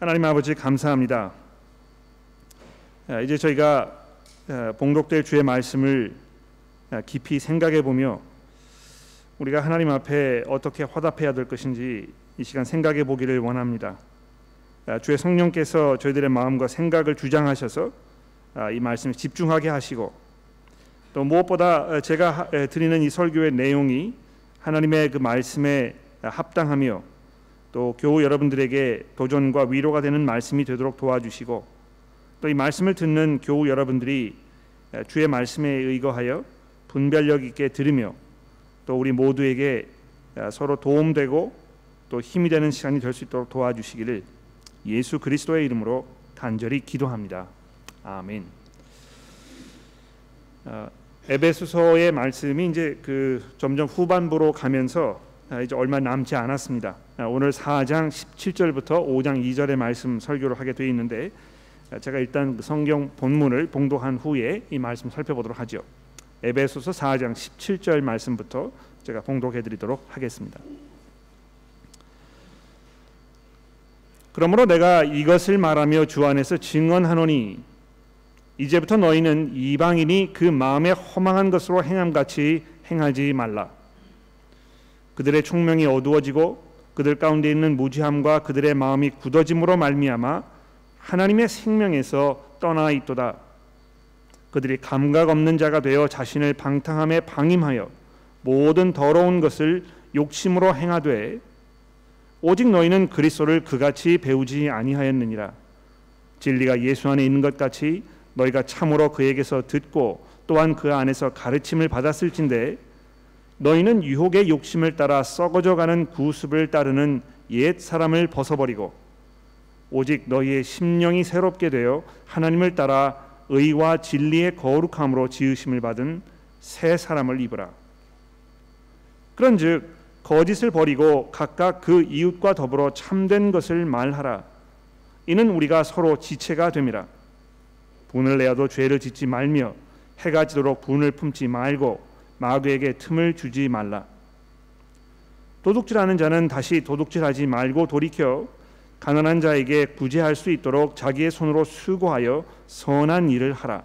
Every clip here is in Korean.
하나님 아버지 감사합니다. 아, 이제 저희가 아, 봉독될 주의 말씀을 아, 깊이 생각해 보며 우리가 하나님 앞에 어떻게 화답해야 될 것인지 이 시간 생각해 보기를 원합니다. 주의 성령께서 저희들의 마음과 생각을 주장하셔서 이 말씀에 집중하게 하시고 또 무엇보다 제가 드리는 이 설교의 내용이 하나님의 그 말씀에 합당하며 또 교우 여러분들에게 도전과 위로가 되는 말씀이 되도록 도와주시고 또 이 말씀을 듣는 교우 여러분들이 주의 말씀에 의거하여 분별력 있게 들으며 또 우리 모두에게 서로 도움되고 또 힘이 되는 시간이 될 수 있도록 도와주시기를 예수 그리스도의 이름으로 간절히 기도합니다. 아멘. 어, 에베소서의 말씀이 이제 그 점점 후반부로 가면서 아, 이제 얼마 남지 않았습니다. 아, 오늘 4장 17절부터 5장 2절의 말씀 설교를 하게 되어 있는데 아, 제가 일단 그 성경 본문을 봉독한 후에 이 말씀 살펴보도록 하죠. 에베소서 4장 17절 말씀부터 제가 봉독해 드리도록 하겠습니다. 그러므로 내가 이것을 말하며 주 안에서 증언하노니 이제부터 너희는 이방인이 그 마음에 허망한 것으로 행함같이 행하지 말라. 그들의 총명이 어두워지고 그들 가운데 있는 무지함과 그들의 마음이 굳어짐으로 말미암아 하나님의 생명에서 떠나 있도다. 그들이 감각 없는 자가 되어 자신을 방탕함에 방임하여 모든 더러운 것을 욕심으로 행하되 오직 너희는 그리스도를 그같이 배우지 아니하였느니라. 진리가 예수 안에 있는 것 같이 너희가 참으로 그에게서 듣고 또한 그 안에서 가르침을 받았을진데 너희는 유혹의 욕심을 따라 썩어져가는 구습을 따르는 옛 사람을 벗어버리고 오직 너희의 심령이 새롭게 되어 하나님을 따라 의와 진리의 거룩함으로 지으심을 받은 새 사람을 입으라. 그런즉 거짓을 버리고 각각 그 이웃과 더불어 참된 것을 말하라. 이는 우리가 서로 지체가 됨이라. 분을 내어도 죄를 짓지 말며 해가 지도록 분을 품지 말고 마귀에게 틈을 주지 말라. 도둑질하는 자는 다시 도둑질하지 말고 돌이켜 가난한 자에게 구제할 수 있도록 자기의 손으로 수고하여 선한 일을 하라.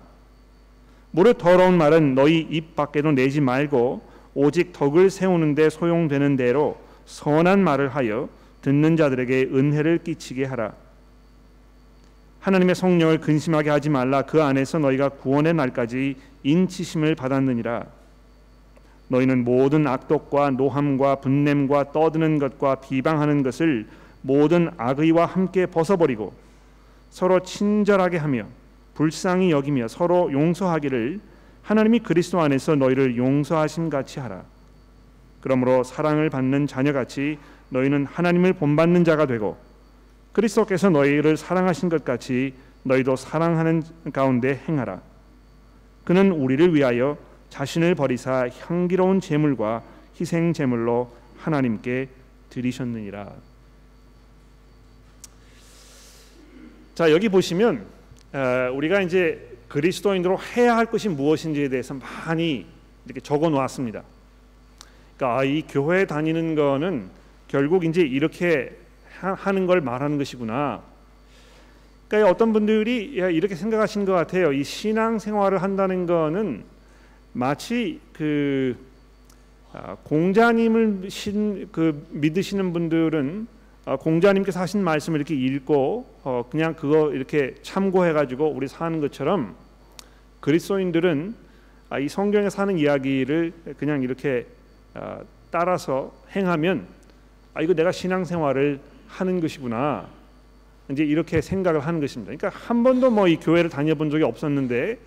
무릇 더러운 말은 너희 입 밖에도 내지 말고 오직 덕을 세우는데 소용되는 대로 선한 말을 하여 듣는 자들에게 은혜를 끼치게 하라. 하나님의 성령을 근심하게 하지 말라. 그 안에서 너희가 구원의 날까지 인치심을 받았느니라. 너희는 모든 악독과 노함과 분냄과 떠드는 것과 비방하는 것을 모든 악의와 함께 벗어버리고 서로 친절하게 하며 불쌍히 여기며 서로 용서하기를 하나님이 그리스도 안에서 너희를 용서하심 같이 하라. 그러므로 사랑을 받는 자녀같이 너희는 하나님을 본받는 자가 되고 그리스도께서 너희를 사랑하신 것 같이 너희도 사랑하는 가운데 행하라. 그는 우리를 위하여 자신을 버리사 향기로운 제물과 희생 제물로 하나님께 드리셨느니라. 자 여기 보시면 어, 우리가 이제 그리스도인으로 해야 할 것이 무엇인지에 대해서 많이 이렇게 적어 놓았습니다. 그러니까 아, 이 교회 다니는 거는 결국 이제 이렇게 하는 걸 말하는 것이구나. 그러니까 어떤 분들이 이렇게 생각하시는 것 같아요. 이 신앙 생활을 한다는 거는 마치 그 아, 공자님을 신, 그 믿으시는 분들은 아, 공자님께서 하신 말씀을 이렇게 읽고 어, 그냥 그거 이렇게 참고해 가지고 우리 사는 것처럼 그리스도인들은 아, 이 성경에 사는 이야기를 그냥 이렇게 따라서 행하면 아 이거 내가 신앙생활을 하는 것이구나 이제 이렇게 생각을 하는 것입니다. 그러니까 한 번도 뭐 이 교회를 다녀본 적이 없었는데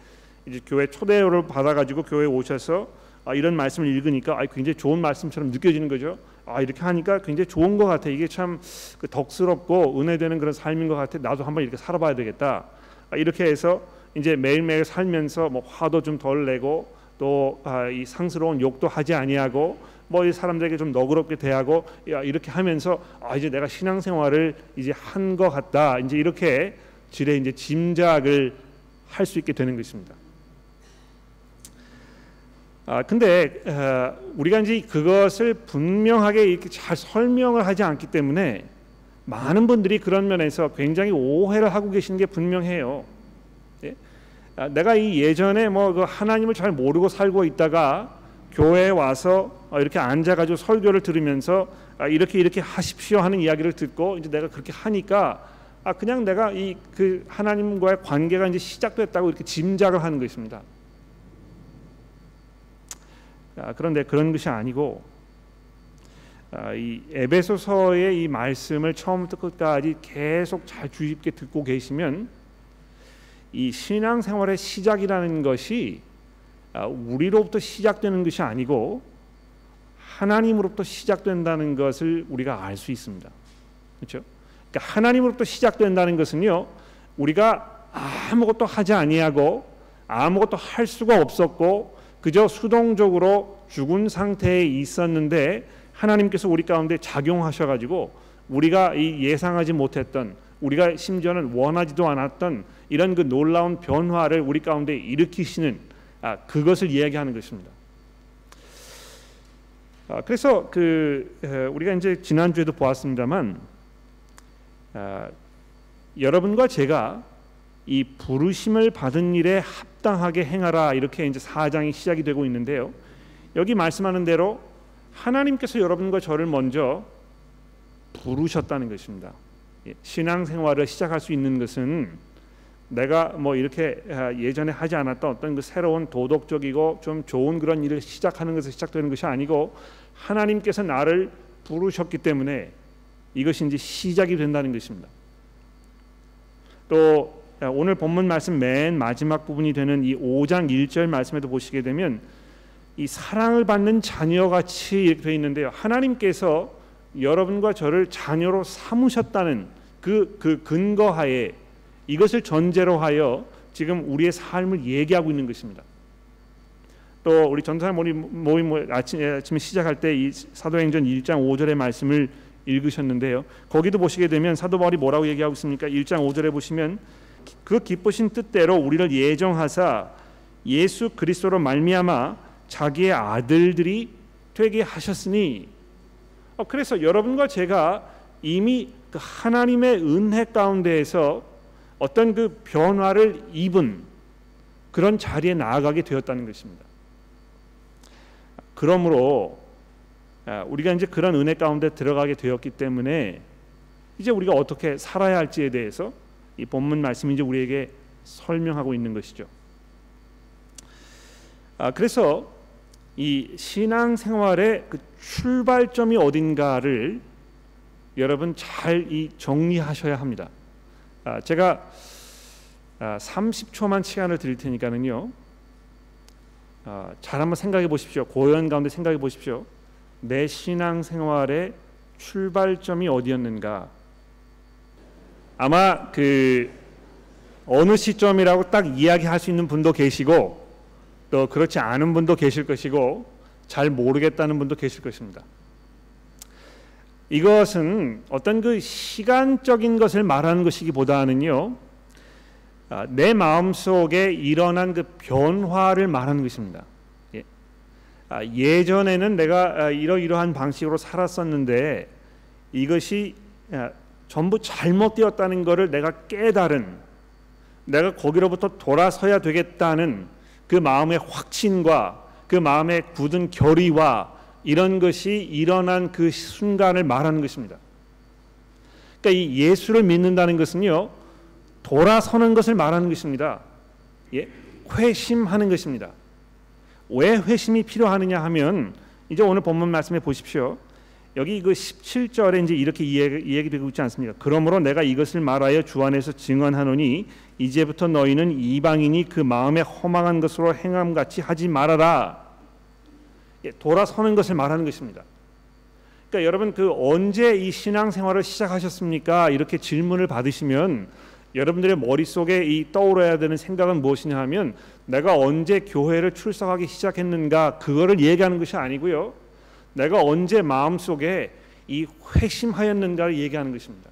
이제 교회 초대를 받아가지고 교회 에 오셔서 아, 이런 말씀을 읽으니까 아, 굉장히 좋은 말씀처럼 느껴지는 거죠. 아 이렇게 하니까 굉장히 좋은 것 같아. 이게 참그 덕스럽고 은혜되는 그런 삶인 것 같아. 나도 한번 이렇게 살아봐야 되겠다. 아, 이렇게 해서 이제 매일매일 살면서 뭐 화도 좀 덜 내고 또이 아, 상스러운 욕도 하지 아니하고 뭐 이 사람들에게 좀 너그럽게 대하고 야, 이렇게 하면서 아 이제 내가 신앙생활을 이제 한 것 같다. 이제 이렇게 지레 이제 짐작을 할 수 있게 되는 것입니다. 아 근데 어, 우리가 이제 그것을 분명하게 이렇게 잘 설명을 하지 않기 때문에 많은 분들이 그런 면에서 굉장히 오해를 하고 계시는 게 분명해요. 예? 아, 내가 이 예전에 뭐 그 하나님을 잘 모르고 살고 있다가 교회에 와서 어, 이렇게 앉아가지고 설교를 들으면서 아, 이렇게 이렇게 하십시오 하는 이야기를 듣고 이제 내가 그렇게 하니까 아 그냥 내가 이 그 하나님과의 관계가 이제 시작됐다고 이렇게 짐작을 하는 것입니다. 아, 그런데 그런 것이 아니고 아, 이 에베소서의 이 말씀을 처음부터 끝까지 계속 잘 주의 깊게 듣고 계시면 이 신앙생활의 시작이라는 것이 아, 우리로부터 시작되는 것이 아니고 하나님으로부터 시작된다는 것을 우리가 알 수 있습니다. 그렇죠? 그러니까 하나님으로부터 시작된다는 것은요. 우리가 아무것도 하지 아니하고 아무것도 할 수가 없었고 그저 수동적으로 죽은 상태에 있었는데 하나님께서 우리 가운데 작용하셔 가지고 우리가 이 예상하지 못했던 우리가 심지어는 원하지도 않았던 이런 그 놀라운 변화를 우리 가운데 일으키시는 아, 그것을 이야기하는 것입니다. 아, 그래서 그 에, 우리가 이제 지난 주에도 보았습니다만 아, 여러분과 제가 이 부르심을 받은 일에 합당하게 행하라 이렇게 이제 사장이 시작이 되고 있는데요. 여기 말씀하는 대로 하나님께서 여러분과 저를 먼저 부르셨다는 것입니다. 예, 신앙생활을 시작할 수 있는 것은 내가 뭐 이렇게 아, 예전에 하지 않았던 어떤 그 새로운 도덕적이고 좀 좋은 그런 일을 시작하는 것에서 시작되는 것이 아니고 하나님께서 나를 부르셨기 때문에 이것이 이제 시작이 된다는 것입니다. 또 오늘 본문 말씀 맨 마지막 부분이 되는 이 5장 1절 말씀에도 보시게 되면 이 사랑을 받는 자녀 같이 이렇게 되어 있는데요. 하나님께서 여러분과 저를 자녀로 삼으셨다는 그, 그 근거하에 이것을 전제로 하여 지금 우리의 삶을 얘기하고 있는 것입니다. 또 우리 전사 모임, 모임 아침, 아침에 시작할 때 이 사도행전 1장 5절의 말씀을 읽으셨는데요. 거기도 보시게 되면 사도 바울이 뭐라고 얘기하고 있습니까? 1장 5절에 보시면 그 기쁘신 뜻대로 우리를 예정하사 예수 그리스도로 말미암아 자기의 아들들이 되게 하셨으니 어, 그래서 여러분과 제가 이미 그 하나님의 은혜 가운데에서 어떤 그 변화를 입은 그런 자리에 나아가게 되었다는 것입니다. 그러므로 아, 우리가 이제 그런 은혜 가운데 들어가게 되었기 때문에 이제 우리가 어떻게 살아야 할지에 대해서 이 본문 말씀이 이제 우리에게 설명하고 있는 것이죠. 아, 그래서 이 신앙 생활의 그 출발점이 어딘가를 여러분 잘 이 정리하셔야 합니다. 아, 제가 아, 30초만 시간을 드릴 테니까는요. 아, 잘 한번 생각해 보십시오. 고연 가운데 생각해 보십시오. 내 신앙 생활의 출발점이 어디였는가? 아마 그 어느 시점이라고 딱 이야기할 수 있는 분도 계시고 또 그렇지 않은 분도 계실 것이고 잘 모르겠다는 분도 계실 것입니다. 이것은 어떤 그 시간적인 것을 말하는 것이기보다는요 아, 내 마음 속에 일어난 그 변화를 말하는 것입니다. 예. 아, 예전에는 내가 아, 이러이러한 방식으로 살았었는데 이것이 전부 잘못되었다는 것을 내가 깨달은 내가 거기로부터 돌아서야 되겠다는 그 마음의 확신과 그 마음의 굳은 결의와 이런 것이 일어난 그 순간을 말하는 것입니다. 그러니까 이 예수를 믿는다는 것은요 돌아서는 것을 말하는 것입니다. 예, 회심하는 것입니다. 왜 회심이 필요하느냐 하면 이제 오늘 본문 말씀해 보십시오. 여기 그 17절에 이제 이렇게 이야기, 이야기되고 있지 않습니까? 그러므로 내가 이것을 말하여 주 안에서 증언하노니 이제부터 너희는 이방인이 그 마음에 허망한 것으로 행함 같이 하지 말아라. 예, 돌아서는 것을 말하는 것입니다. 그러니까 여러분 그 언제 이 신앙 생활을 시작하셨습니까? 이렇게 질문을 받으시면 여러분들의 머릿속에 이 떠오르야 되는 생각은 무엇이냐 하면 내가 언제 교회를 출석하기 시작했는가 그거를 얘기하는 것이 아니고요. 내가 언제 마음속에 이 회심하였는가를 얘기하는 것입니다.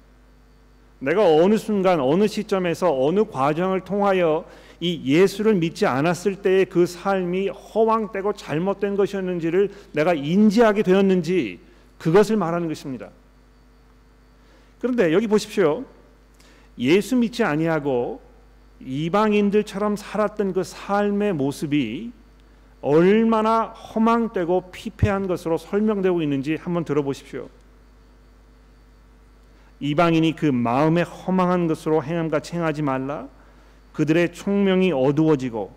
내가 어느 순간 어느 시점에서 어느 과정을 통하여 이 예수를 믿지 않았을 때의 그 삶이 허황되고 잘못된 것이었는지를 내가 인지하게 되었는지 그것을 말하는 것입니다. 그런데 여기 보십시오. 예수 믿지 아니하고 이방인들처럼 살았던 그 삶의 모습이 얼마나 허망되고 피폐한 것으로 설명되고 있는지 한번 들어보십시오. 이방인이 그 마음에 허망한 것으로 행함같이 행하지 말라. 그들의 총명이 어두워지고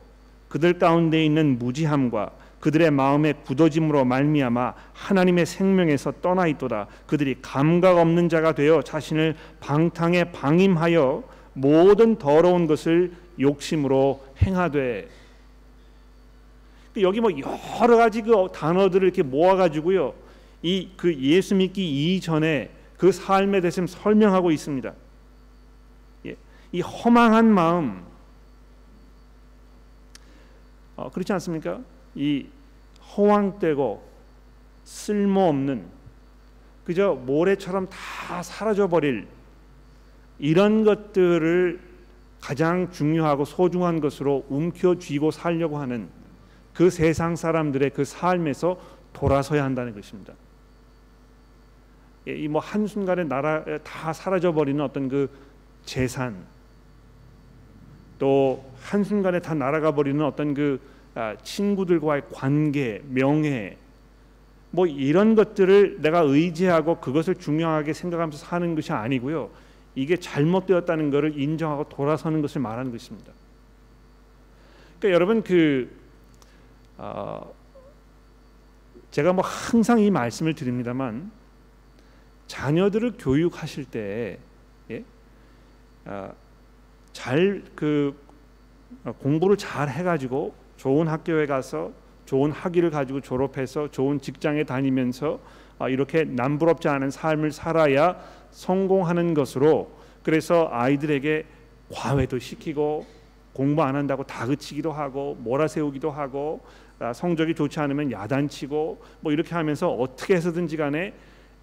그들 가운데 있는 무지함과 그들의 마음의 굳어짐으로 말미암아 하나님의 생명에서 떠나 있도다. 그들이 감각 없는 자가 되어 자신을 방탕에 방임하여 모든 더러운 것을 욕심으로 행하되 여기 뭐 여러 가지 그 단어들을 이렇게 모아 가지고요. 이 그 예수 믿기 이전에 그 삶에 대해서 설명하고 있습니다. 예. 이 허망한 마음 어, 그렇지 않습니까? 이 허황되고 쓸모없는 그저 모래처럼 다 사라져 버릴 이런 것들을 가장 중요하고 소중한 것으로 움켜쥐고 살려고 하는 그 세상 사람들의 그 삶에서 돌아서야 한다는 것입니다. 예, 이뭐 한순간에 나라 다 사라져 버리는 어떤 그 재산 또 한순간에 다 날아가 버리는 어떤 그 아, 친구들과의 관계, 명예 뭐 이런 것들을 내가 의지하고 그것을 중요하게 생각하면서 사는 것이 아니고요. 이게 잘못되었다는 것을 인정하고 돌아서는 것을 말하는 것입니다. 그러니까 여러분 그 어, 제가 뭐 항상 이 말씀을 드립니다만 자녀들을 교육하실 때 예? 어, 잘그 공부를 잘 해가지고 좋은 학교에 가서 좋은 학위를 가지고 졸업해서 좋은 직장에 다니면서 아, 이렇게 남부럽지 않은 삶을 살아야 성공하는 것으로 그래서 아이들에게 과외도 시키고 공부 안 한다고 다그치기도 하고 몰아세우기도 하고 아, 성적이 좋지 않으면 야단치고 뭐 이렇게 하면서 어떻게 해서든지 간에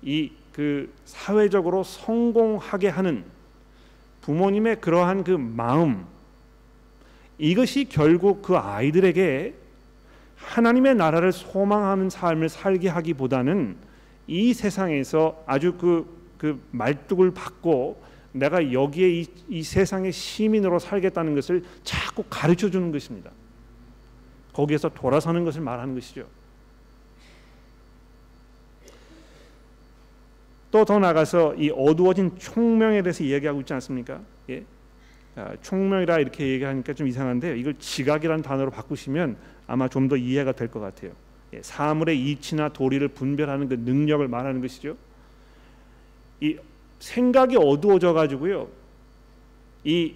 이 그 사회적으로 성공하게 하는 부모님의 그러한 그 마음 이것이 결국 그 아이들에게 하나님의 나라를 소망하는 삶을 살게 하기보다는 이 세상에서 아주 그, 그 말뚝을 받고 내가 여기에 이, 이 세상의 시민으로 살겠다는 것을 자꾸 가르쳐 주는 것입니다. 거기에서 돌아서는 것을 말하는 것이죠. 또 더 나가서 이 어두워진 총명에 대해서 이야기하고 있지 않습니까? 예. 아, 총명이라 이렇게 얘기하니까 좀 이상한데요. 이걸 지각이라는 단어로 바꾸시면 아마 좀 더 이해가 될 것 같아요. 예, 사물의 이치나 도리를 분별하는 그 능력을 말하는 것이죠. 이 생각이 어두워져 가지고요. 이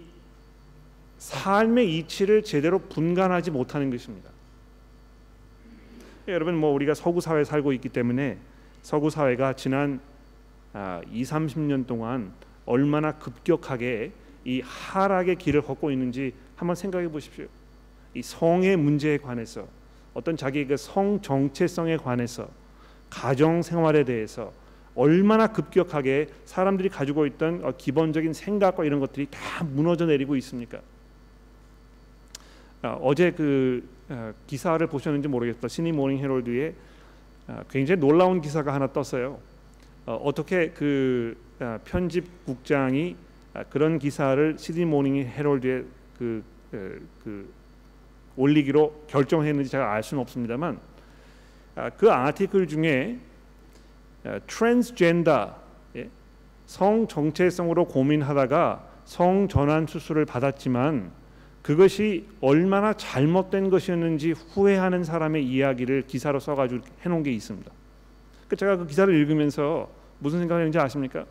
삶의 이치를 제대로 분간하지 못하는 것입니다. 예, 여러분 뭐 우리가 서구 사회에 살고 있기 때문에 서구 사회가 지난 아, 2, 30년 동안 얼마나 급격하게 이 하락의 길을 걷고 있는지 한번 생각해 보십시오. 이 성의 문제에 관해서 어떤 자기의 그성 정체성에 관해서 가정 생활에 대해서 얼마나 급격하게 사람들이 가지고 있던 어, 기본적인 생각과 이런 것들이 다 무너져 내리고 있습니까? 아, 어제 그 어, 기사를 보셨는지 모르겠다. 시니 모닝 헤럴드에 아, 굉장히 놀라운 기사가 하나 떴어요. 어, 떻게그 아, 편집국장이 그런 기사를 시드니 모닝 헤럴드에 그, 그 올리기로 결정했는지 제가 알 수는 없습니다만 그 article 중에 트랜스젠더 예, 성 정체성으로 고민하다가 성 전환 수술을 받았지만 그것이 얼마나 잘못된 것이었는지 후회하는 사람의 이야기를 기사로 써가지고 해놓은 게 있습니다. 그 제가 그 기사를 읽으면서 무슨 생각을 했는지 아십니까?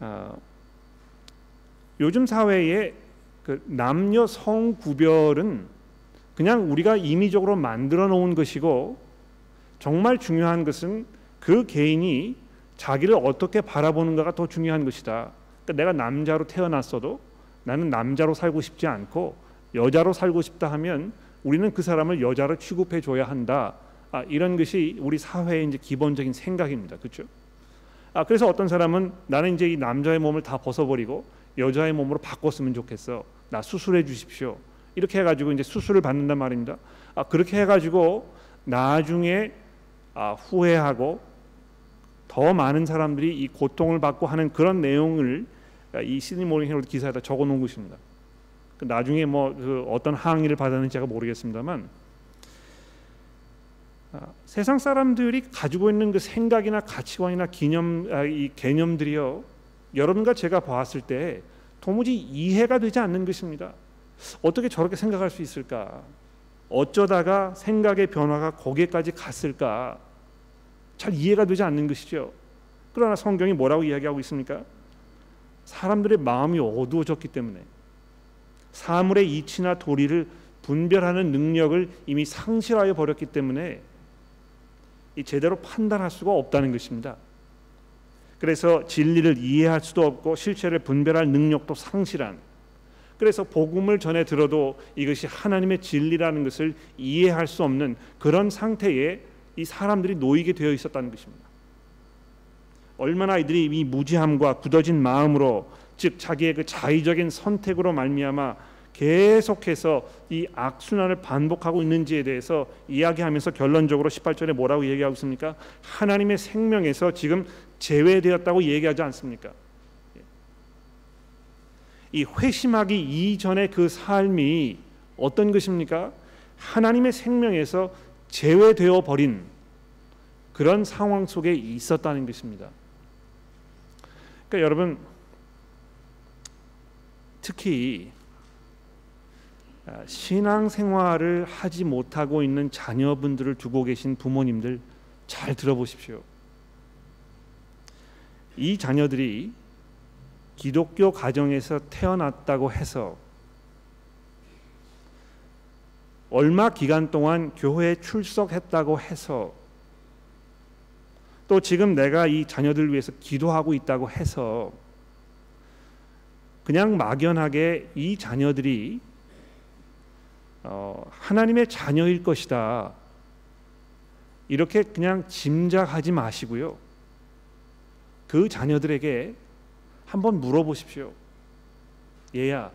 아, 요즘 사회에 그 남녀 성 구별은 그냥 우리가 임의적으로 만들어 놓은 것이고 정말 중요한 것은 그 개인이 자기를 어떻게 바라보는가가 더 중요한 것이다. 그러니까 내가 남자로 태어났어도 나는 남자로 살고 싶지 않고 여자로 살고 싶다 하면 우리는 그 사람을 여자로 취급해 줘야 한다. 아, 이런 것이 우리 사회의 이제 기본적인 생각입니다. 그렇죠? 아, 그래서 어떤 사람은 나는 이제 이 남자의 몸을 다 벗어버리고 여자의 몸으로 바꿨으면 좋겠어. 나 수술해 주십시오. 이렇게 해가지고 이제 수술을 받는단 말입니다. 아, 그렇게 해가지고 나중에 아, 후회하고 더 많은 사람들이 이 고통을 받고 하는 그런 내용을 이 시드니 모닝 헤럴드 기사에다 적어 놓은 것입니다. 그 나중에 뭐 그 어떤 항의를 받았는지 제가 모르겠습니다만 아, 세상 사람들이 가지고 있는 그 생각이나 가치관이나 기념 아, 이 개념들이요 여러분과 제가 봤을 때 도무지 이해가 되지 않는 것입니다. 어떻게 저렇게 생각할 수 있을까? 어쩌다가 생각의 변화가 거기까지 갔을까? 잘 이해가 되지 않는 것이죠. 그러나 성경이 뭐라고 이야기하고 있습니까? 사람들의 마음이 어두워졌기 때문에 사물의 이치나 도리를 분별하는 능력을 이미 상실하여 버렸기 때문에 이 제대로 판단할 수가 없다는 것입니다. 그래서 진리를 이해할 수도 없고 실체를 분별할 능력도 상실한 그래서 복음을 전해 들어도 이것이 하나님의 진리라는 것을 이해할 수 없는 그런 상태에 이 사람들이 놓이게 되어 있었다는 것입니다. 얼마나 이들이 이 무지함과 굳어진 마음으로 즉 자기의 그 자의적인 선택으로 말미암아 계속해서 이 악순환을 반복하고 있는지에 대해서 이야기하면서 결론적으로 18절에 뭐라고 얘기하고 있습니까? 하나님의 생명에서 지금 제외되었다고 얘기하지 않습니까? 이 회심하기 이전의 그 삶이 어떤 것입니까? 하나님의 생명에서 제외되어 버린 그런 상황 속에 있었다는 것입니다. 그러니까 여러분 특히 아, 신앙 생활을 하지 못하고 있는 자녀분들을 두고 계신 부모님들 잘 들어보십시오. 이 자녀들이 기독교 가정에서 태어났다고 해서 얼마 기간 동안 교회에 출석했다고 해서 또 지금 내가 이 자녀들 위해서 기도하고 있다고 해서 그냥 막연하게 이 자녀들이 어, 하나님의 자녀일 것이다. 이렇게 그냥 짐작하지 마시고요. 그 자녀들에게 한번 물어보십시오. 얘야,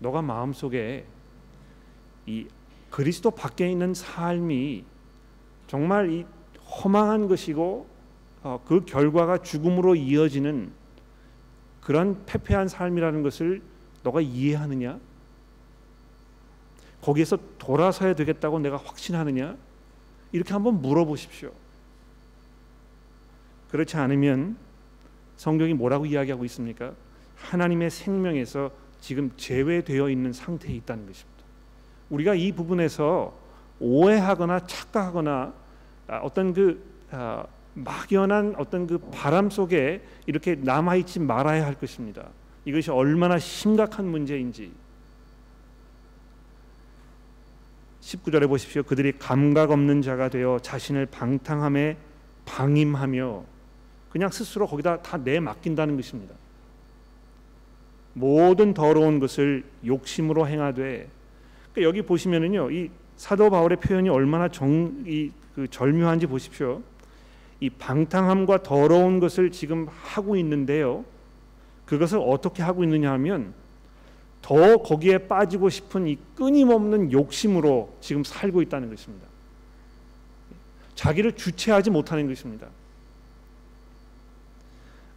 너가 마음속에 이 그리스도 밖에 있는 삶이 정말 이 허망한 것이고 어, 그 결과가 죽음으로 이어지는 그런 패폐한 삶이라는 것을 너가 이해하느냐? 거기에서 돌아서야 되겠다고 내가 확신하느냐? 이렇게 한번 물어보십시오. 그렇지 않으면 성경이 뭐라고 이야기하고 있습니까? 하나님의 생명에서 지금 제외되어 있는 상태에 있다는 것입니다. 우리가 이 부분에서 오해하거나 착각하거나 아, 어떤 그 아, 막연한 어떤 그 바람 속에 이렇게 남아 있지 말아야 할 것입니다. 이것이 얼마나 심각한 문제인지 19절에 보십시오. 그들이 감각 없는 자가 되어 자신을 방탕함에 방임하며 그냥 스스로 거기다 다 내맡긴다는 것입니다. 모든 더러운 것을 욕심으로 행하되 그러니까 여기 보시면은요 이 사도 바울의 표현이 얼마나 정 이 그 절묘한지 보십시오. 이 방탕함과 더러운 것을 지금 하고 있는데요. 그것을 어떻게 하고 있느냐 하면 더 거기에 빠지고 싶은 이 끊임없는 욕심으로 지금 살고 있다는 것입니다. 자기를 주체하지 못하는 것입니다.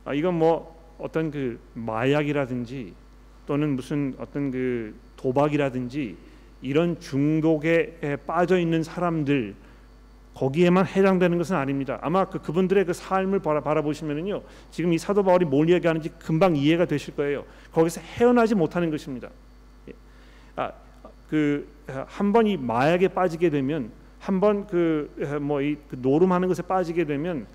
아, 이건 뭐 어떤 그 마약이라든지 또는 무슨 어떤 그 도박이라든지 이런 중독에 빠져 있는 사람들 거기에만 해당되는 것은 아닙니다. 아마 그 그분들의 그 삶을 바라, 보시면은요 지금 이 사도 바울이 뭘 얘기하는지 금방 이해가 되실 거예요. 거기서 헤어나지 못하는 것입니다. 예. 아, 그 한 번 이 마약에 빠지게 되면 한 번 그 뭐이 그 노름하는 것에 빠지게 되면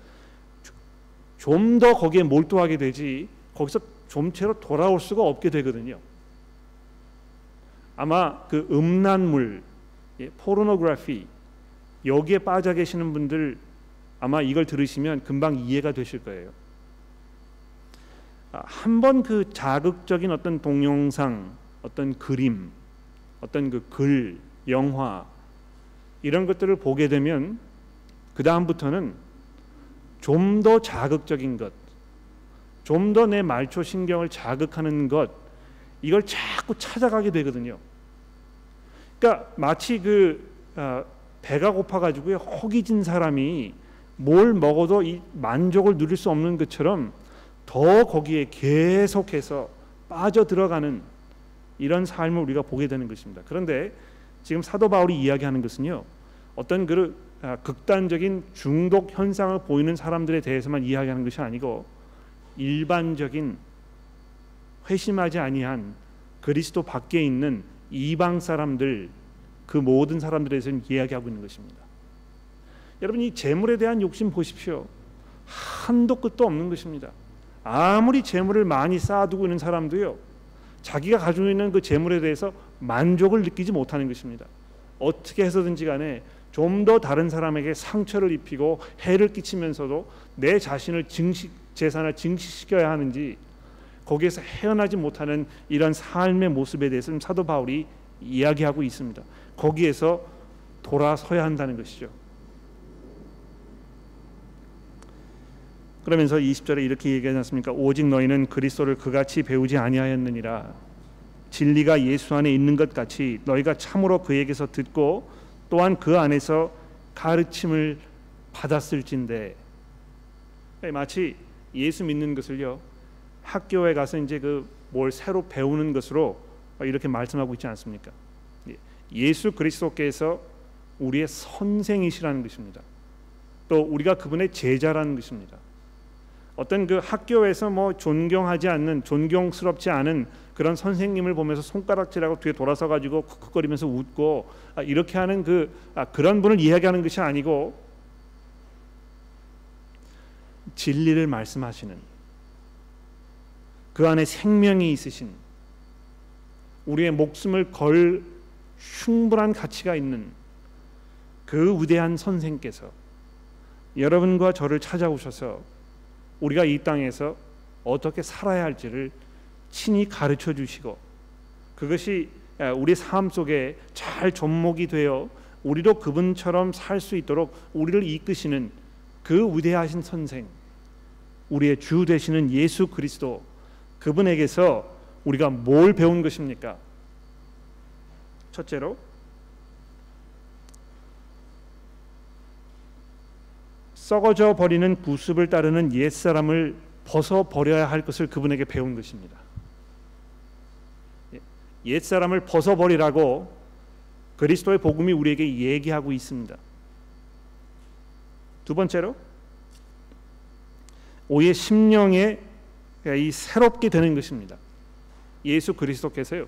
좀 더 거기에 몰두하게 되지 거기서 좀채로 돌아올 수가 없게 되거든요. 아마 그 음란물, 예, 포르노그래피 여기에 빠져 계시는 분들 아마 이걸 들으시면 금방 이해가 되실 거예요. 아, 한번 그 자극적인 어떤 동영상, 어떤 그림, 어떤 그 글, 영화 이런 것들을 보게 되면 그 다음부터는 좀 더 자극적인 것, 좀 더 내 말초 신경을 자극하는 것 이걸 자꾸 찾아가게 되거든요. 그러니까 마치 그 어, 배가 고파 가지고요 허기진 사람이 뭘 먹어도 이 만족을 누릴 수 없는 것처럼 더 거기에 계속해서 빠져 들어가는 이런 삶을 우리가 보게 되는 것입니다. 그런데 지금 사도 바울이 이야기하는 것은요. 어떤 그 극단적인 중독 현상을 보이는 사람들에 대해서만 이야기하는 것이 아니고 일반적인 회심하지 아니한 그리스도 밖에 있는 이방 사람들 그 모든 사람들에 대해서 이야기하고 있는 것입니다. 여러분 이 재물에 대한 욕심 보십시오. 한도 끝도 없는 것입니다. 아무리 재물을 많이 쌓아두고 있는 사람도요. 자기가 가지고 있는 그 재물에 대해서 만족을 느끼지 못하는 것입니다. 어떻게 해서든지 간에 좀 더 다른 사람에게 상처를 입히고 해를 끼치면서도 내 자신을 증식 재산을 증식시켜야 하는지 거기에서 헤어나지 못하는 이런 삶의 모습에 대해서 사도 바울이 이야기하고 있습니다. 거기에서 돌아서야 한다는 것이죠. 그러면서 20절에 이렇게 얘기하지 않습니까? 오직 너희는 그리스도를 그같이 배우지 아니하였느니라. 진리가 예수 안에 있는 것 같이 너희가 참으로 그에게서 듣고 또한 그 안에서 가르침을 받았을진데 마치 예수 믿는 것을요 학교에 가서 이제 그 뭘 새로 배우는 것으로 이렇게 말씀하고 있지 않습니까? 예, 예수 그리스도께서 우리의 선생이시라는 것입니다. 또 우리가 그분의 제자라는 것입니다. 어떤 그 학교에서 뭐 존경하지 않는 존경스럽지 않은 그런 선생님을 보면서 손가락질하고 뒤에 돌아서 가지고 쿡쿡거리면서 웃고 아, 이렇게 하는 그 아, 그런 분을 이야기하는 것이 아니고 진리를 말씀하시는 그 안에 생명이 있으신 우리의 목숨을 걸 충분한 가치가 있는 그 위대한 선생께서 여러분과 저를 찾아오셔서 우리가 이 땅에서 어떻게 살아야 할지를 친히 가르쳐 주시고 그것이 우리 삶 속에 잘 접목이 되어 우리도 그분처럼 살 수 있도록 우리를 이끄시는 그 위대하신 선생 우리의 주 되시는 예수 그리스도 그분에게서 우리가 뭘 배운 것입니까? 첫째로 썩어져 버리는 구습을 따르는 옛 사람을 벗어 버려야 할 것을 그분에게 배운 것입니다. 옛 사람을 벗어 버리라고 그리스도의 복음이 우리에게 얘기하고 있습니다. 두 번째로 오해 심령의 이 새롭게 되는 것입니다. 예수 그리스도께서요.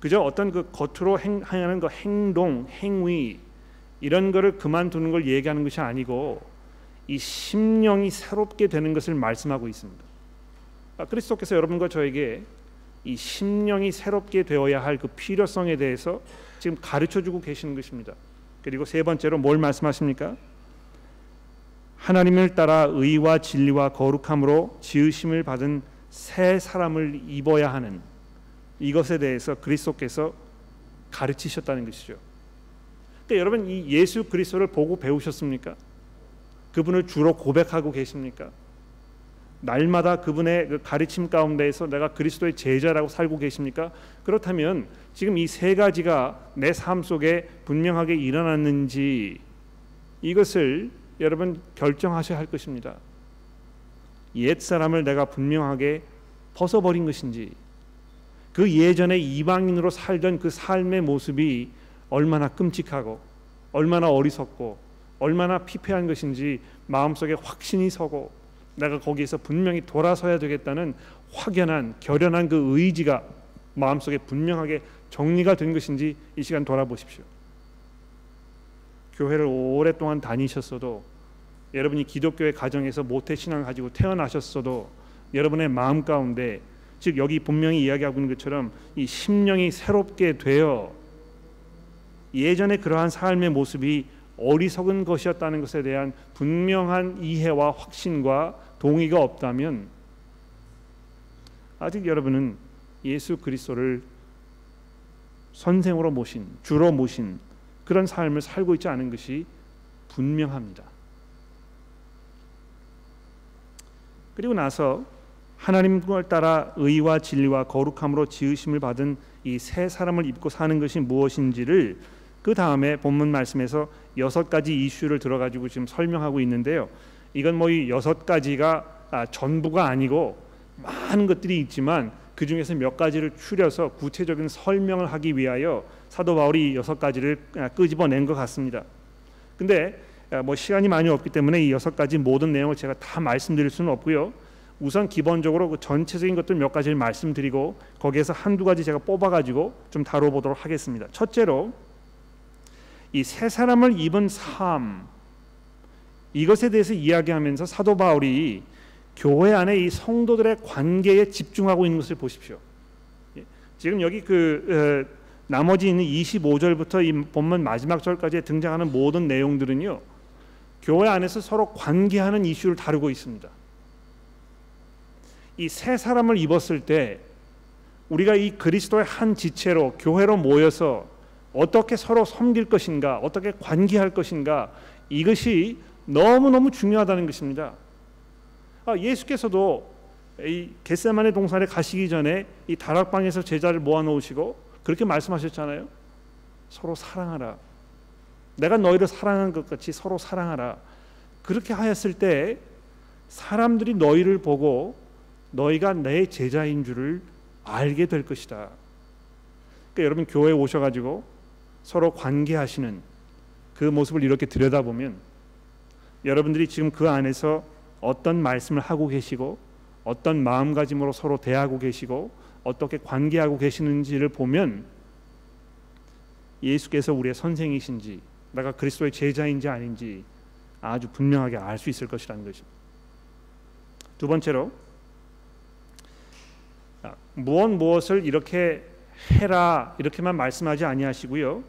그저 어떤 그 겉으로 행, 하는 그 행동, 행위 이런 거를 그만두는 걸 얘기하는 것이 아니고 이 심령이 새롭게 되는 것을 말씀하고 있습니다. 아, 그리스도께서 여러분과 저에게 이 심령이 새롭게 되어야 할 그 필요성에 대해서 지금 가르쳐 주고 계시는 것입니다. 그리고 세 번째로 뭘 말씀하십니까? 하나님을 따라 의와 진리와 거룩함으로 지으심을 받은 새 사람을 입어야 하는 이것에 대해서 그리스도께서 가르치셨다는 것이죠. 그러니까 여러분 이 예수 그리스도를 보고 배우셨습니까? 그분을 주로 고백하고 계십니까? 날마다 그분의 그 가르침 가운데에서 내가 그리스도의 제자라고 살고 계십니까? 그렇다면 지금 이 세 가지가 내 삶 속에 분명하게 일어났는지 이것을 여러분 결정하셔야 할 것입니다. 옛 사람을 내가 분명하게 벗어버린 것인지 그 예전에 이방인으로 살던 그 삶의 모습이 얼마나 끔찍하고 얼마나 어리석고 얼마나 피폐한 것인지 마음속에 확신이 서고 내가 거기에서 분명히 돌아서야 되겠다는 확연한 결연한 그 의지가 마음속에 분명하게 정리가 된 것인지 이 시간 돌아보십시오. 교회를 오랫동안 다니셨어도 여러분이 기독교의 가정에서 모태 신앙을 가지고 태어나셨어도 여러분의 마음 가운데 즉 여기 분명히 이야기하고 있는 것처럼 이 심령이 새롭게 되어 예전에 그러한 삶의 모습이 어리석은 것이었다는 것에 대한 분명한 이해와 확신과 동의가 없다면 아직 여러분은 예수 그리스도를 선생으로 모신 주로 모신 그런 삶을 살고 있지 않은 것이 분명합니다. 그리고 나서 하나님을 따라 의와 진리와 거룩함으로 지으심을 받은 이 새 사람을 입고 사는 것이 무엇인지를 그 다음에 본문 말씀에서 여섯 가지 이슈를 들어가지고 지금 설명하고 있는데요. 이건 뭐 이 여섯 가지가 아, 전부가 아니고 많은 것들이 있지만 그 중에서 몇 가지를 추려서 구체적인 설명을 하기 위하여 사도 바울이 여섯 가지를 아, 끄집어낸 것 같습니다. 근데 아, 뭐 시간이 많이 없기 때문에 이 여섯 가지 모든 내용을 제가 다 말씀드릴 수는 없고요. 우선 기본적으로 그 전체적인 것들 몇 가지를 말씀드리고 거기에서 한두 가지 제가 뽑아가지고 좀 다뤄보도록 하겠습니다. 첫째로 이 세 사람을 입은 삶 이것에 대해서 이야기하면서 사도 바울이 교회 안에 이 성도들의 관계에 집중하고 있는 것을 보십시오. 예, 지금 여기 그 어, 나머지 있는 25절부터 이 본문 마지막 절까지 등장하는 모든 내용들은요. 교회 안에서 서로 관계하는 이슈를 다루고 있습니다. 이세 사람을 입었을 때 우리가 이 그리스도의 한 지체로 교회로 모여서 어떻게 서로 섬길 것인가, 어떻게 관계할 것인가 이것이 너무 너무 중요하다는 것입니다. 아, 예수께서도 이 겟세만의 동산에 가시기 전에 이 다락방에서 제자를 모아 놓으시고 그렇게 말씀하셨잖아요. 서로 사랑하라. 내가 너희를 사랑한 것 같이 서로 사랑하라. 그렇게 하였을 때 사람들이 너희를 보고 너희가 내 제자인 줄을 알게 될 것이다. 그러니까 여러분 교회에 오셔가지고 서로 관계하시는 그 모습을 이렇게 들여다보면 여러분들이 지금 그 안에서 어떤 말씀을 하고 계시고 어떤 마음가짐으로 서로 대하고 계시고 어떻게 관계하고 계시는지를 보면 예수께서 우리의 선생이신지 내가 그리스도의 제자인지 아닌지 아주 분명하게 알 수 있을 것이라는 것입니다. 두 번째로 아, 무엇 무엇을 이렇게 해라 이렇게만 말씀하지 아니하시고요.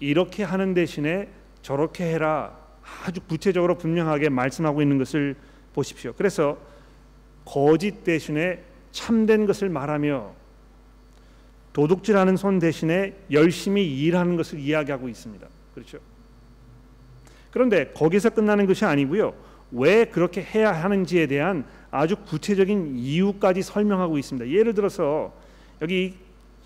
이렇게 하는 대신에 저렇게 해라 아주 구체적으로 분명하게 말씀하고 있는 것을 보십시오. 그래서 거짓 대신에 참된 것을 말하며 도둑질하는 손 대신에 열심히 일하는 것을 이야기하고 있습니다. 그렇죠? 그런데 거기서 끝나는 것이 아니고요. 왜 그렇게 해야 하는지에 대한 아주 구체적인 이유까지 설명하고 있습니다. 예를 들어서 여기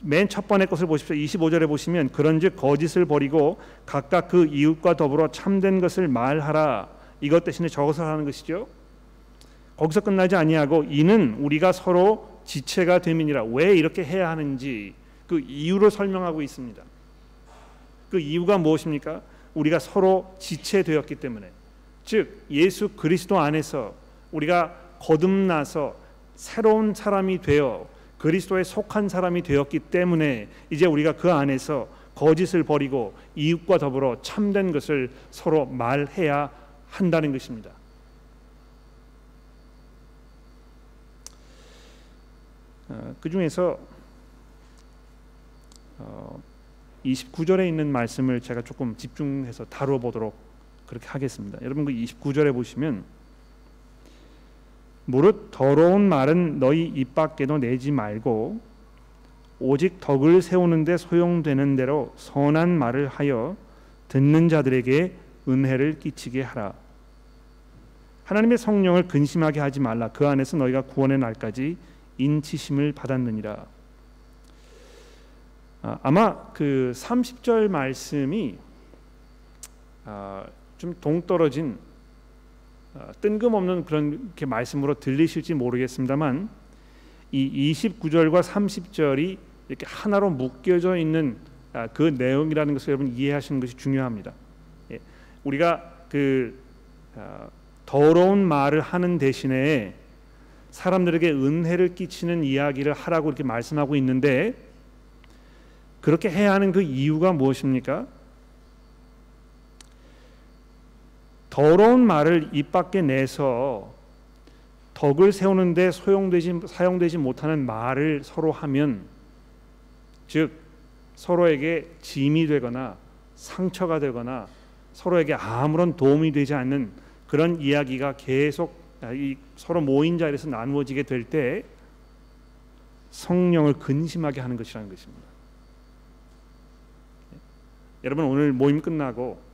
맨 첫 번째 것을 보십시오. 25절에 보시면 그런즉 거짓을 버리고 각각 그 이웃과 더불어 참된 것을 말하라. 이것 대신에 저것을 하는 것이죠. 거기서 끝나지 아니하고 이는 우리가 서로 지체가 됨이니라. 왜 이렇게 해야 하는지 그 이유를 설명하고 있습니다. 그 이유가 무엇입니까? 우리가 서로 지체되었기 때문에 즉 예수 그리스도 안에서 우리가 거듭나서 새로운 사람이 되어 그리스도에 속한 사람이 되었기 때문에 이제 우리가 그 안에서 거짓을 버리고 이웃과 더불어 참된 것을 서로 말해야 한다는 것입니다. 어, 그 중에서 29절에 어, 있는 말씀을 제가 조금 집중해서 다루어 보도록 그렇게 하겠습니다. 여러분 그 29절에 보시면 무릇 더러운 말은 너희 입 밖에도 내지 말고 오직 덕을 세우는데 소용되는 대로 선한 말을 하여 듣는 자들에게 은혜를 끼치게 하라. 하나님의 성령을 근심하게 하지 말라. 그 안에서 너희가 구원의 날까지 인치심을 받았느니라. 아, 아마 그 30절 말씀이 아, 좀 동떨어진 아, 뜬금없는 그런 게 말씀으로 들리실지 모르겠습니다만 이 29절과 30절이 이렇게 하나로 묶여져 있는 아, 그 내용이라는 것을 여러분 이해하시는 것이 중요합니다. 예, 우리가 그 아, 더러운 말을 하는 대신에 사람들에게 은혜를 끼치는 이야기를 하라고 이렇게 말씀하고 있는데 그렇게 해야 하는 그 이유가 무엇입니까? 더러운 말을 입 밖에 내서 덕을 세우는데 소용되지 사용되지 못하는 말을 서로 하면 즉 서로에게 짐이 되거나 상처가 되거나 서로에게 아무런 도움이 되지 않는 그런 이야기가 계속 이 서로 모인 자리에서 나누어지게 될 때 성령을 근심하게 하는 것이라는 것입니다. 여러분 오늘 모임 끝나고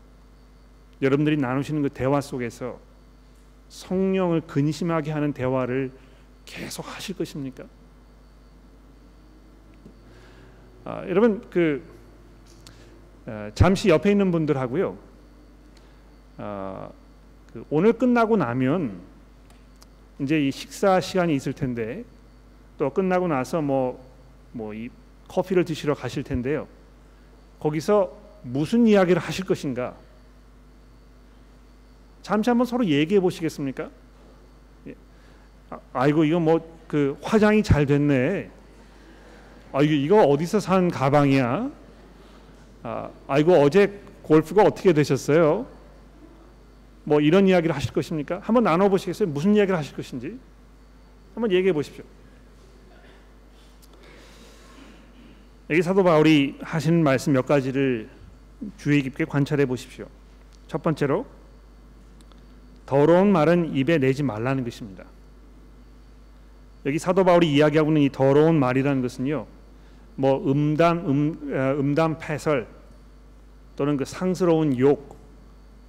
여러분들이 나누시는 그 대화 속에서 성령을 근심하게 하는 대화를 계속 하실 것입니까? 아, 여러분 그 어, 잠시 옆에 있는 분들하고요. 어, 그 오늘 끝나고 나면 이제 이 식사 시간이 있을 텐데 또 끝나고 나서 뭐 뭐 이 커피를 드시러 가실 텐데요. 거기서 무슨 이야기를 하실 것인가? 잠시 한번 서로 얘기해 보시겠습니까? 예. 아, 아이고 이거 뭐 그 화장이 잘 됐네. 아 이거 이거 어디서 산 가방이야? 아 아이고 어제 골프가 어떻게 되셨어요? 뭐 이런 이야기를 하실 것입니까? 한번 나눠 보시겠어요? 무슨 이야기를 하실 것인지 한번 얘기해 보십시오. 여기 사도 바울이 하시는 말씀 몇 가지를 주의 깊게 관찰해 보십시오. 첫 번째로 더러운 말은 입에 내지 말라는 것입니다. 여기 사도 바울이 이야기하고 있는 이 더러운 말이라는 것은요, 뭐 음담 음, 어, 음담 패설 또는 그 상스러운 욕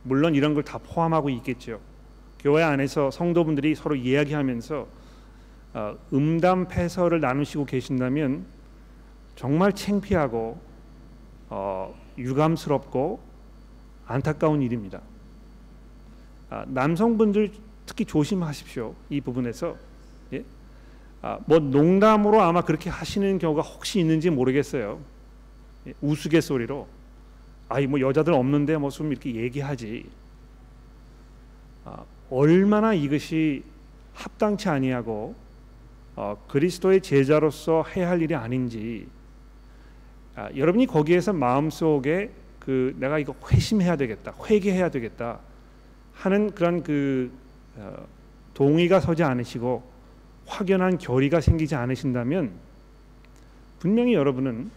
물론 이런 걸 다 포함하고 있겠죠. 교회 안에서 성도분들이 서로 이야기하면서 어, 음담 패설을 나누시고 계신다면 정말 창피하고 어, 유감스럽고 안타까운 일입니다. 아, 남성분들 특히 조심하십시오. 이 부분에서 예? 아, 뭐 농담으로 아마 그렇게 하시는 경우가 혹시 있는지 모르겠어요. 예? 우스갯소리로 아이 뭐 여자들 없는데 뭐좀 이렇게 얘기하지. 아, 얼마나 이것이 합당치 아니하고 어, 그리스도의 제자로서 해야 할 일이 아닌지 아, 여러분이 거기에서 마음속에 그 내가 이거 회심해야 되겠다 회개해야 되겠다 하는 그런 그 어, 동의가 서지 않으시고 확연한 결의가 생기지 않으신다면 분명히 여러분은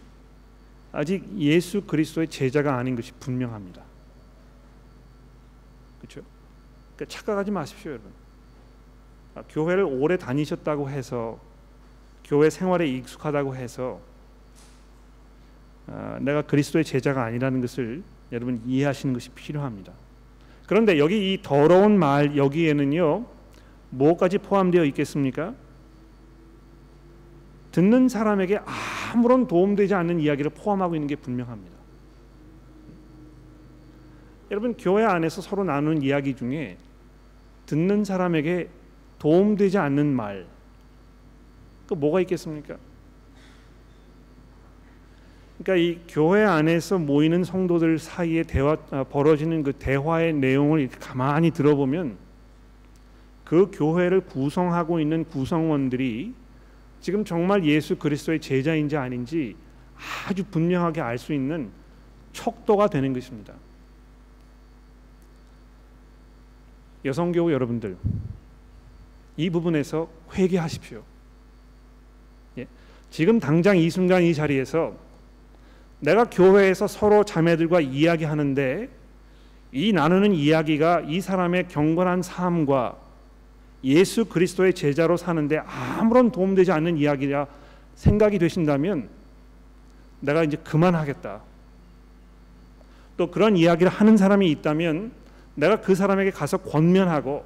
아직 예수 그리스도의 제자가 아닌 것이 분명합니다. 그렇죠? 그러니까 착각하지 마십시오, 여러분. 아, 교회를 오래 다니셨다고 해서 교회 생활에 익숙하다고 해서 아, 내가 그리스도의 제자가 아니라는 것을 여러분 이해하시는 것이 필요합니다. 그런데 여기 이 더러운 말 여기에는요 뭐까지 포함되어 있겠습니까? 듣는 사람에게 아무런 도움되지 않는 이야기를 포함하고 있는 게 분명합니다. 여러분 교회 안에서 서로 나누는 이야기 중에 듣는 사람에게 도움되지 않는 말, 그 뭐가 있겠습니까? 그러니까 이 교회 안에서 모이는 성도들 사이에 대화 아, 벌어지는 그 대화의 내용을 가만히 들어보면 그 교회를 구성하고 있는 구성원들이 지금 정말 예수 그리스도의 제자인지 아닌지 아주 분명하게 알 수 있는 척도가 되는 것입니다. 여성교우 여러분들 이 부분에서 회개하십시오. 예. 지금 당장 이 순간 이 자리에서 내가 교회에서 서로 자매들과 이야기하는데 이 나누는 이야기가 이 사람의 경건한 삶과 예수 그리스도의 제자로 사는데 아무런 도움되지 않는 이야기라 생각이 되신다면 내가 이제 그만하겠다. 또 그런 이야기를 하는 사람이 있다면 내가 그 사람에게 가서 권면하고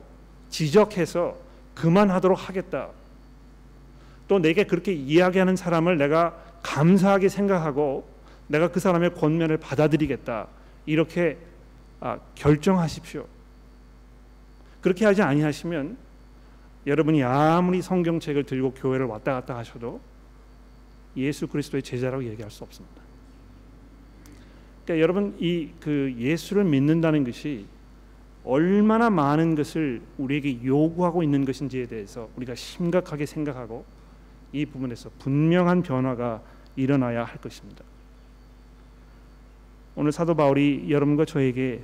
지적해서 그만하도록 하겠다. 또 내게 그렇게 이야기하는 사람을 내가 감사하게 생각하고 내가 그 사람의 권면을 받아들이겠다. 이렇게 아, 결정하십시오. 그렇게 하지 아니하시면 여러분이 아무리 성경책을 들고 교회를 왔다 갔다 하셔도 예수 그리스도의 제자라고 얘기할 수 없습니다. 그러니까 여러분 이 그 예수를 믿는다는 것이 얼마나 많은 것을 우리에게 요구하고 있는 것인지에 대해서 우리가 심각하게 생각하고 이 부분에서 분명한 변화가 일어나야 할 것입니다. 오늘 사도 바울이 여러분과 저에게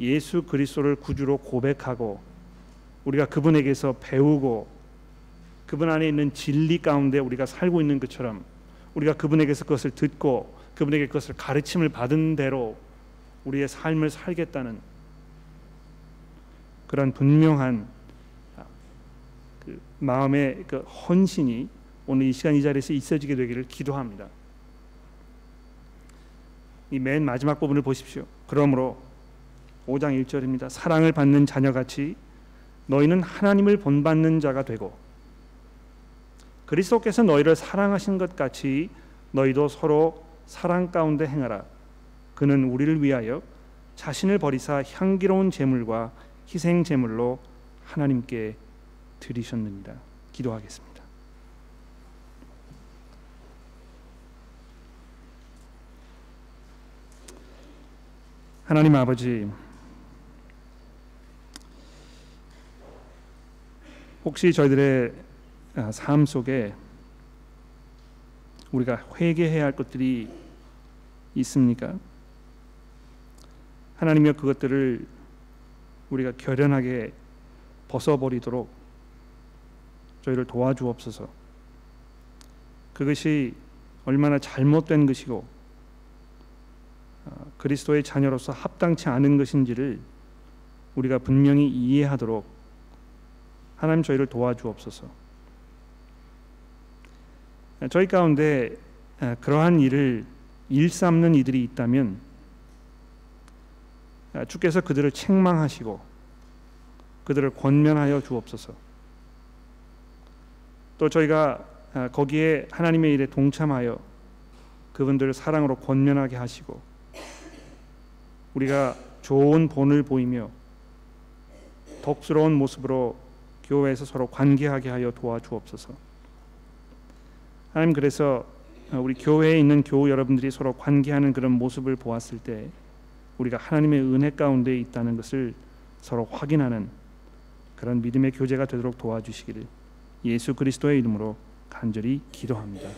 예수 그리스도를 구주로 고백하고 우리가 그분에게서 배우고 그분 안에 있는 진리 가운데 우리가 살고 있는 것처럼 우리가 그분에게서 그것을 듣고 그분에게 그것을 가르침을 받은 대로 우리의 삶을 살겠다는 그런 분명한 그 마음의 그 헌신이 오늘 이 시간 이 자리에서 있어지게 되기를 기도합니다. 이 맨 마지막 부분을 보십시오. 그러므로 5장 1절입니다. 사랑을 받는 자녀같이 너희는 하나님을 본받는 자가 되고 그리스도께서 너희를 사랑하신 것 같이 너희도 서로 사랑 가운데 행하라. 그는 우리를 위하여 자신을 버리사 향기로운 제물과 희생 제물로 하나님께 드리셨느니라. 기도하겠습니다. 하나님 아버지 혹시 저희들의 아, 삶 속에 우리가 회개해야 할 것들이 있습니까? 하나님여 그것들을 우리가 결연하게 벗어버리도록 저희를 도와주옵소서. 그것이 얼마나 잘못된 것이고 아, 그리스도의 자녀로서 합당치 않은 것인지를 우리가 분명히 이해하도록 하나님 저희를 도와주옵소서. 저희 가운데 아, 그러한 일을 일삼는 이들이 있다면 아, 주께서 그들을 책망하시고 그들을 권면하여 주옵소서. 또 저희가 아, 거기에 하나님의 일에 동참하여 그분들을 사랑으로 권면하게 하시고 우리가 좋은 본을 보이며 덕스러운 모습으로 교회에서 서로 관계하게 하여 도와주옵소서. 하나님 그래서 우리 교회에 있는 교우 여러분들이 서로 관계하는 그런 모습을 보았을 때 우리가 하나님의 은혜 가운데 있다는 것을 서로 확인하는 그런 믿음의 교제가 되도록 도와주시기를 예수 그리스도의 이름으로 간절히 기도합니다.